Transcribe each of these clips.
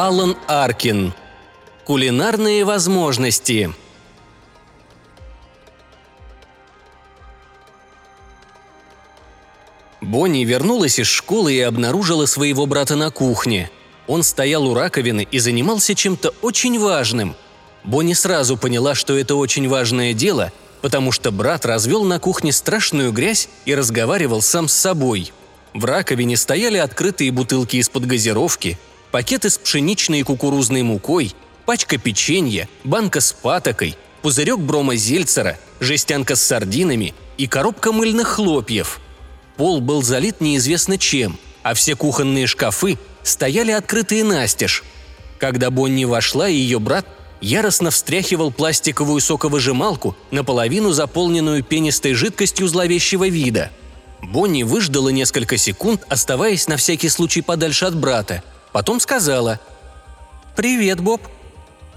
Алан Аркин. Кулинарные возможности. Бонни вернулась из школы и обнаружила своего брата на кухне. Он стоял у раковины и занимался чем-то очень важным. Бонни сразу поняла, что это очень важное дело, потому что брат развел на кухне страшную грязь и разговаривал сам с собой. В раковине стояли открытые бутылки из-под газировки, пакеты с пшеничной и кукурузной мукой, пачка печенья, банка с патокой, пузырек брома Зельцера, жестянка с сардинами и коробка мыльных хлопьев – Пол был залит неизвестно чем, а все кухонные шкафы стояли открытые настежь. Когда Бонни вошла, ее брат яростно встряхивал пластиковую соковыжималку, наполовину заполненную пенистой жидкостью зловещего вида. Бонни выждала несколько секунд, оставаясь на всякий случай подальше от брата. Потом сказала «Привет, Боб».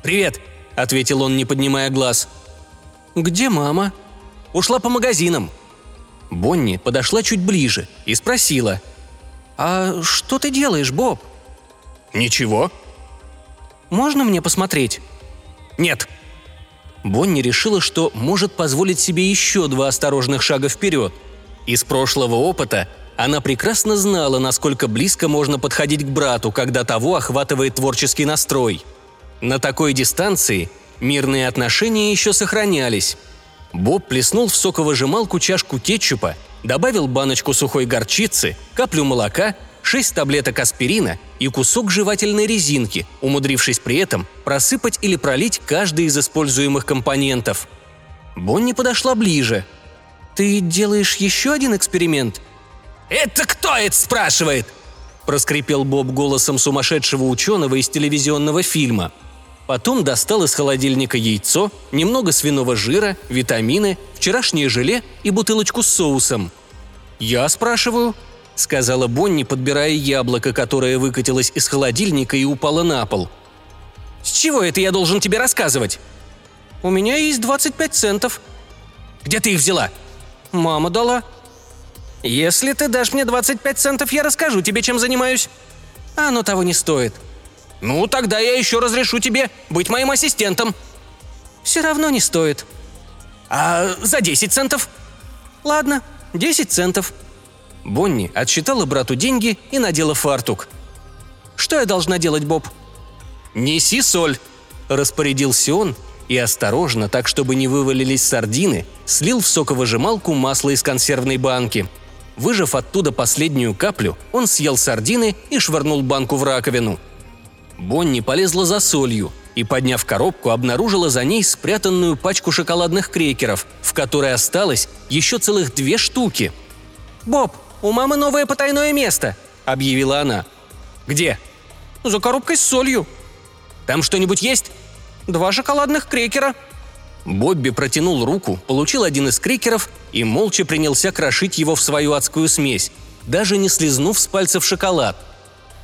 «Привет», — ответил он, не поднимая глаз. «Где мама?» «Ушла по магазинам», Бонни подошла чуть ближе и спросила. «А что ты делаешь, Боб?» «Ничего». «Можно мне посмотреть?» «Нет». Бонни решила, что может позволить себе еще два осторожных шага вперед. Из прошлого опыта она прекрасно знала, насколько близко можно подходить к брату, когда того охватывает творческий настрой. На такой дистанции мирные отношения еще сохранялись – Боб плеснул в соковыжималку чашку кетчупа, добавил баночку сухой горчицы, каплю молока, шесть таблеток аспирина и кусок жевательной резинки, умудрившись при этом просыпать или пролить каждый из используемых компонентов. Бонни подошла ближе. «Ты делаешь еще один эксперимент?» «Это кто это спрашивает?» – проскрипел Боб голосом сумасшедшего ученого из телевизионного фильма – Потом достал из холодильника яйцо, немного свиного жира, витамины, вчерашнее желе и бутылочку с соусом. «Я спрашиваю», — сказала Бонни, подбирая яблоко, которое выкатилось из холодильника и упало на пол. «С чего это я должен тебе рассказывать?» «У меня есть 25 центов». «Где ты их взяла?» «Мама дала». «Если ты дашь мне 25 центов, я расскажу тебе, чем занимаюсь». «Оно того не стоит», «Ну, тогда я еще разрешу тебе быть моим ассистентом». «Все равно не стоит». «А за 10 центов?» «Ладно, 10 центов». Бонни отсчитала брату деньги и надела фартук. «Что я должна делать, Боб?» «Неси соль», – распорядился он и осторожно, так чтобы не вывалились сардины, слил в соковыжималку масло из консервной банки. Выжав оттуда последнюю каплю, он съел сардины и швырнул банку в раковину – Бонни полезла за солью и, подняв коробку, обнаружила за ней спрятанную пачку шоколадных крекеров, в которой осталось еще целых две штуки. «Боб, у мамы новое потайное место», — объявила она. «Где?» «За коробкой с солью». «Там что-нибудь есть?» «Два шоколадных крекера». Бобби протянул руку, получил один из крекеров и молча принялся крошить его в свою адскую смесь, даже не слезнув с пальцев шоколад —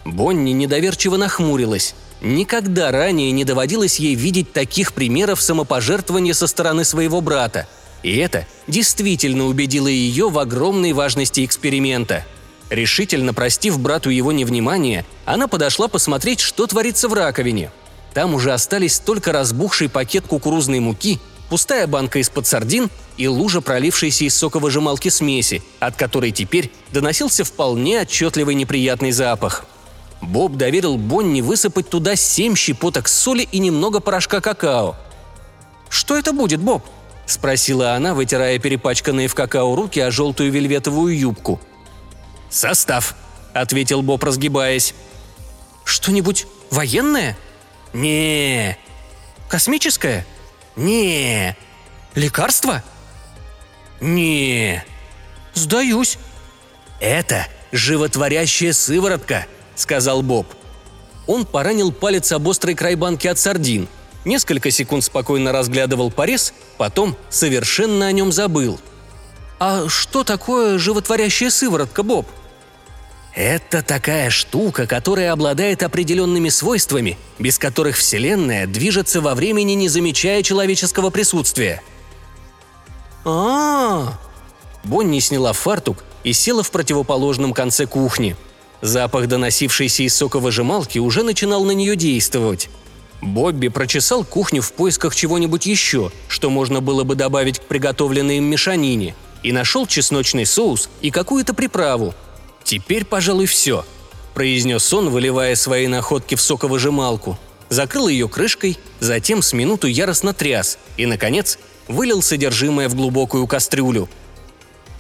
Бонни недоверчиво нахмурилась. Никогда ранее не доводилось ей видеть таких примеров самопожертвования со стороны своего брата. И это действительно убедило ее в огромной важности эксперимента. Решительно простив брату его невнимание, она подошла посмотреть, что творится в раковине. Там уже остались только разбухший пакет кукурузной муки, пустая банка из-под сардин и лужа пролившейся из соковыжималки смеси, от которой теперь доносился вполне отчетливый неприятный запах – Боб доверил Бонни высыпать туда семь щепоток соли и немного порошка какао. «Что это будет, Боб?» – спросила она, вытирая перепачканные в какао руки о желтую вельветовую юбку. «Состав», – ответил Боб, разгибаясь. «Что-нибудь военное?» Не «Космическое?» не «Лекарство?» не «Сдаюсь». «Это животворящая сыворотка», сказал Боб. Он поранил палец об острый край банки от сардин. Несколько секунд спокойно разглядывал порез, потом совершенно о нем забыл. «А что такое животворящая сыворотка, Боб?» Это такая штука, которая обладает определенными свойствами, без которых Вселенная движется во времени, не замечая человеческого присутствия. А. Бонни сняла фартук и села в противоположном конце кухни – Запах, доносившийся из соковыжималки, уже начинал на нее действовать. Бобби прочесал кухню в поисках чего-нибудь еще, что можно было бы добавить к приготовленной им мешанине, и нашел чесночный соус и какую-то приправу. «Теперь, пожалуй, все», – произнес он, выливая свои находки в соковыжималку. Закрыл ее крышкой, затем с минуту яростно тряс и, наконец, вылил содержимое в глубокую кастрюлю.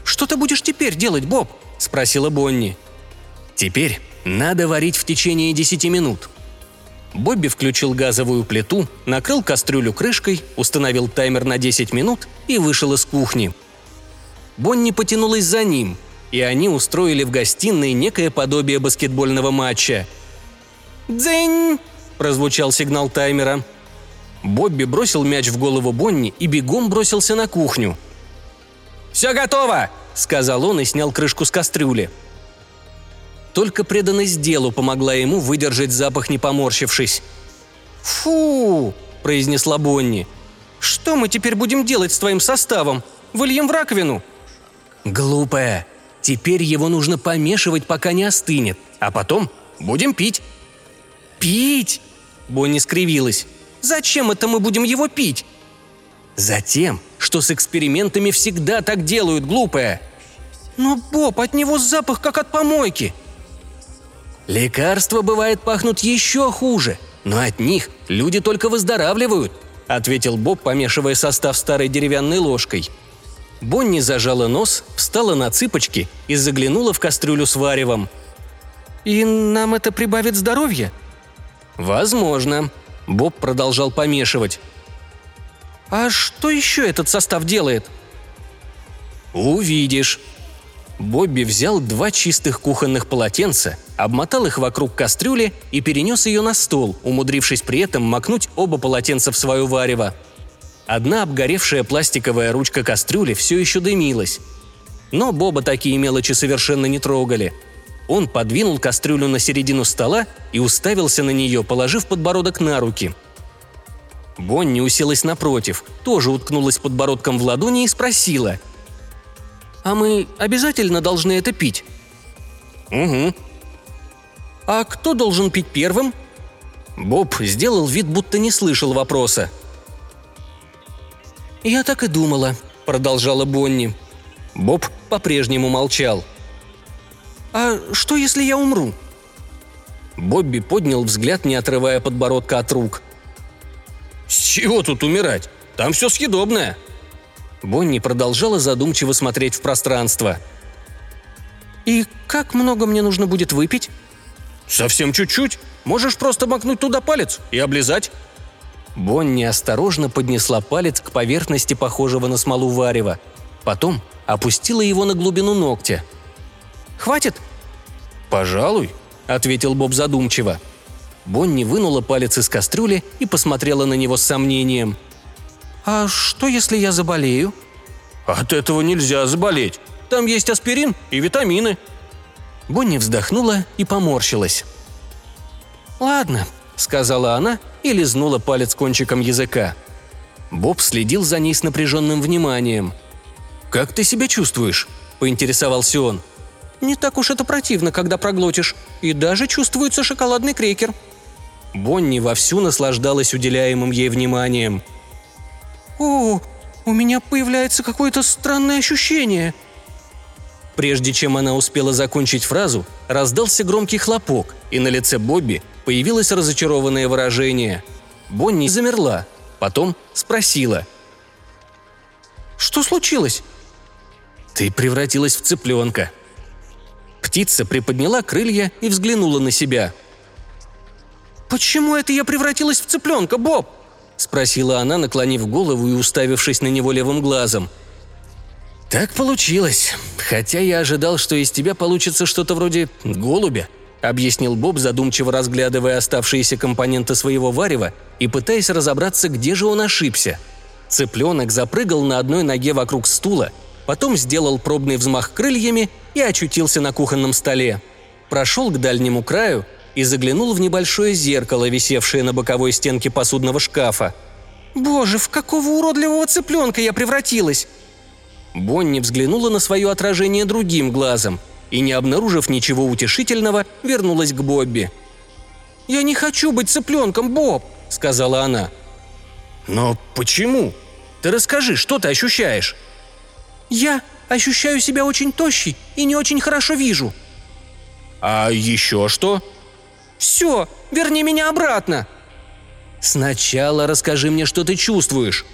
«Что ты будешь теперь делать, Боб?» – спросила Бонни. «Теперь надо варить в течение десяти минут», Бобби включил газовую плиту, накрыл кастрюлю крышкой, установил таймер на 10 минут и вышел из кухни. Бонни потянулась за ним, и они устроили в гостиной некое подобие баскетбольного матча. «Дзынь!» – прозвучал сигнал таймера. Бобби бросил мяч в голову Бонни и бегом бросился на кухню. «Все готово!» – сказал он и снял крышку с кастрюли – только преданность делу помогла ему выдержать запах, не поморщившись. «Фу!» – произнесла Бонни. «Что мы теперь будем делать с твоим составом? Выльем в раковину?» «Глупая. Теперь его нужно помешивать, пока не остынет, а потом будем пить». «Пить?» – Бонни скривилась. «Зачем это мы будем его пить?» «Затем, что с экспериментами всегда так делают, глупая». «Но, Боб, от него запах, как от помойки», «Лекарства, бывает, пахнут еще хуже, но от них люди только выздоравливают», — ответил Боб, помешивая состав старой деревянной ложкой. Бонни зажала нос, встала на цыпочки и заглянула в кастрюлю с варевом. «И нам это прибавит здоровье?» «Возможно», — Боб продолжал помешивать. «А что еще этот состав делает?» «Увидишь», Бобби взял два чистых кухонных полотенца, обмотал их вокруг кастрюли и перенес ее на стол, умудрившись при этом макнуть оба полотенца в свое варево. Одна обгоревшая пластиковая ручка кастрюли все еще дымилась. Но Боба такие мелочи совершенно не трогали. Он подвинул кастрюлю на середину стола и уставился на нее, положив подбородок на руки. Бонни уселась напротив, тоже уткнулась подбородком в ладони и спросила – «А мы обязательно должны это пить?» «Угу». «А кто должен пить первым?» Боб сделал вид, будто не слышал вопроса. «Я так и думала», — продолжала Бонни. Боб по-прежнему молчал. «А что, если я умру?» Бобби поднял взгляд, не отрывая подбородка от рук. «С чего тут умирать? Там все съедобное», Бонни продолжала задумчиво смотреть в пространство. «И как много мне нужно будет выпить?» «Совсем чуть-чуть. Можешь просто макнуть туда палец и облизать». Бонни осторожно поднесла палец к поверхности похожего на смолу варева. Потом опустила его на глубину ногтя. «Хватит?» «Пожалуй», — ответил Боб задумчиво. Бонни вынула палец из кастрюли и посмотрела на него с сомнением – «А что, если я заболею?» «От этого нельзя заболеть. Там есть аспирин и витамины». Бонни вздохнула и поморщилась. «Ладно», — сказала она и лизнула палец кончиком языка. Боб следил за ней с напряженным вниманием. «Как ты себя чувствуешь?» – поинтересовался он. «Не так уж это противно, когда проглотишь. И даже чувствуется шоколадный крекер». Бонни вовсю наслаждалась уделяемым ей вниманием – «О, у меня появляется какое-то странное ощущение». Прежде чем она успела закончить фразу, раздался громкий хлопок, и на лице Бобби появилось разочарованное выражение. Бонни замерла, потом спросила. «Что случилось?» «Ты превратилась в цыпленка». Птица приподняла крылья и взглянула на себя. «Почему это я превратилась в цыпленка, Боб?» – спросила она, наклонив голову и уставившись на него левым глазом. «Так получилось. Хотя я ожидал, что из тебя получится что-то вроде голубя», – объяснил Боб, задумчиво разглядывая оставшиеся компоненты своего варева и пытаясь разобраться, где же он ошибся. Цыпленок запрыгал на одной ноге вокруг стула, потом сделал пробный взмах крыльями и очутился на кухонном столе. Прошел к дальнему краю – и заглянул в небольшое зеркало, висевшее на боковой стенке посудного шкафа. «Боже, в какого уродливого цыпленка я превратилась!» Бонни взглянула на свое отражение другим глазом и, не обнаружив ничего утешительного, вернулась к Бобби. «Я не хочу быть цыпленком, Боб!» – сказала она. «Но почему? Ты расскажи, что ты ощущаешь?» «Я ощущаю себя очень тощей и не очень хорошо вижу». «А еще что?» «Все, верни меня обратно!» «Сначала расскажи мне, что ты чувствуешь».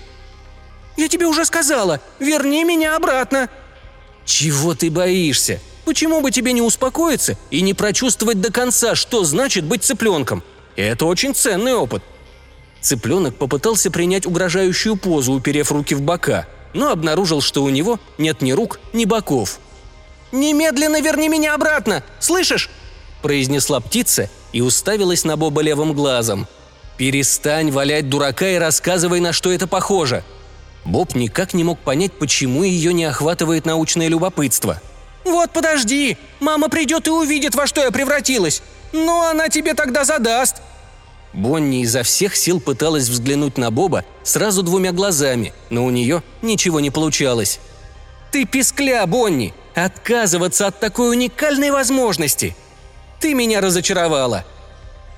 «Я тебе уже сказала, верни меня обратно!» «Чего ты боишься? Почему бы тебе не успокоиться и не прочувствовать до конца, что значит быть цыпленком? Это очень ценный опыт». Цыпленок попытался принять угрожающую позу, уперев руки в бока, но обнаружил, что у него нет ни рук, ни боков. «Немедленно верни меня обратно! Слышишь?» – произнесла птица и уставилась на Боба левым глазом. «Перестань валять дурака и рассказывай, на что это похоже!» Боб никак не мог понять, почему ее не охватывает научное любопытство. «Вот подожди! Мама придет и увидит, во что я превратилась! Но она тебе тогда задаст!» Бонни изо всех сил пыталась взглянуть на Боба сразу двумя глазами, но у нее ничего не получалось. «Ты пискля, Бонни! Отказываться от такой уникальной возможности! Ты меня разочаровала!»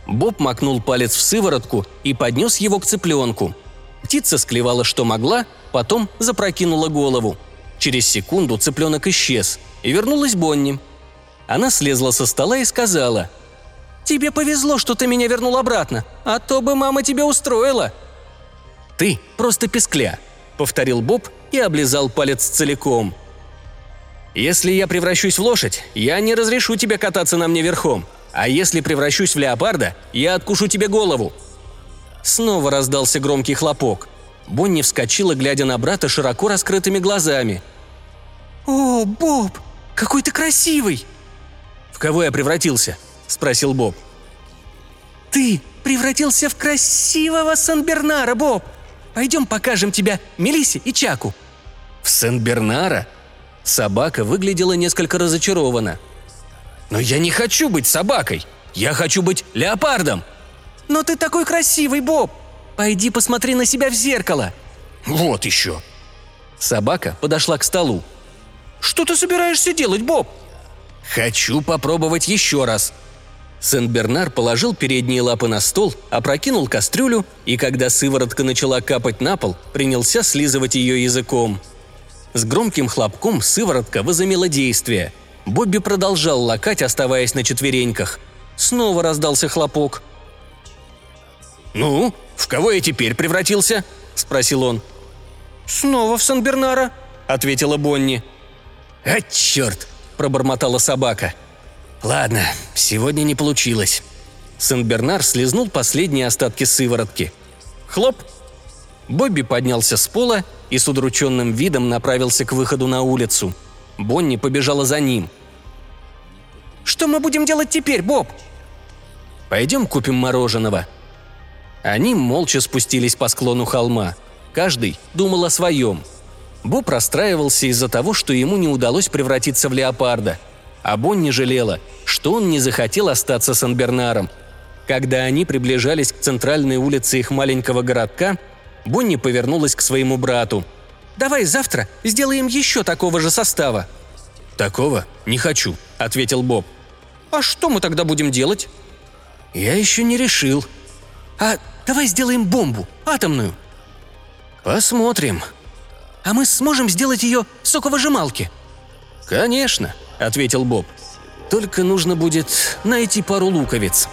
Боб макнул палец в сыворотку и поднес его к цыпленку. Птица склевала, что могла, потом запрокинула голову. Через секунду цыпленок исчез, и вернулась Бонни. Она слезла со стола и сказала – Тебе повезло, что ты меня вернул обратно, а то бы мама тебя устроила». «Ты просто пескля», — повторил Боб и облизал палец целиком. «Если я превращусь в лошадь, я не разрешу тебе кататься на мне верхом, а если превращусь в леопарда, я откушу тебе голову». Снова раздался громкий хлопок. Бонни вскочила, глядя на брата широко раскрытыми глазами. «О, Боб, какой ты красивый!» «В кого я превратился?» – спросил Боб. «Ты превратился в красивого Сан-Бернара, Боб! Пойдем покажем тебя Мелисе и Чаку». «В Сен-Бернара?» Собака выглядела несколько разочарована. «Но я не хочу быть собакой! Я хочу быть леопардом!» «Но ты такой красивый, Боб! Пойди посмотри на себя в зеркало!» «Вот еще!» Собака подошла к столу. «Что ты собираешься делать, Боб?» «Хочу попробовать еще раз», Сен-Бернар положил передние лапы на стол, опрокинул кастрюлю и, когда сыворотка начала капать на пол, принялся слизывать ее языком. С громким хлопком сыворотка возымела действие. Бобби продолжал лакать, оставаясь на четвереньках. Снова раздался хлопок. «Ну, в кого я теперь превратился?» – спросил он. «Снова в Сан-Бернара», – ответила Бонни. «А черт!» – пробормотала собака – «Ладно, сегодня не получилось». Сен-Бернар слезнул последние остатки сыворотки. Хлоп! Бобби поднялся с пола и с удрученным видом направился к выходу на улицу. Бонни побежала за ним. «Что мы будем делать теперь, Боб?» «Пойдем купим мороженого». Они молча спустились по склону холма. Каждый думал о своем. Боб расстраивался из-за того, что ему не удалось превратиться в леопарда – а Бонни жалела, что он не захотел остаться Сан-Бернаром. Когда они приближались к центральной улице их маленького городка, Бонни повернулась к своему брату. «Давай завтра сделаем еще такого же состава». «Такого не хочу», — ответил Боб. «А что мы тогда будем делать?» «Я еще не решил». «А давай сделаем бомбу, атомную». «Посмотрим». «А мы сможем сделать ее в соковыжималке?» «Конечно», – ответил Боб. «Только нужно будет найти пару луковиц».